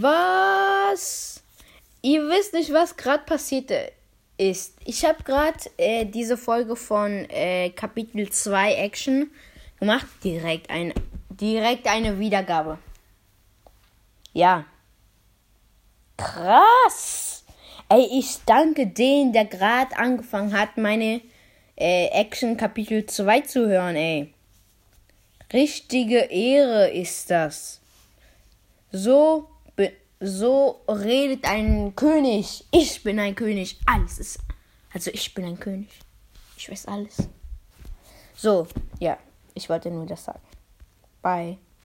Was? Ihr wisst nicht, was gerade passiert ist. Ich habe gerade äh, diese Folge von äh, Kapitel 2 Action gemacht. Direkt, ein, direkt eine Wiedergabe. Ja. Krass. Ey, ich danke denen, der gerade angefangen hat, meine äh, Action Kapitel 2 zu hören, ey. Richtige Ehre ist das. So, so redet ein König. Ich bin ein König. Alles ist. Also ich bin ein König. Ich weiß alles. So, ja. Ich wollte nur das sagen. Bye.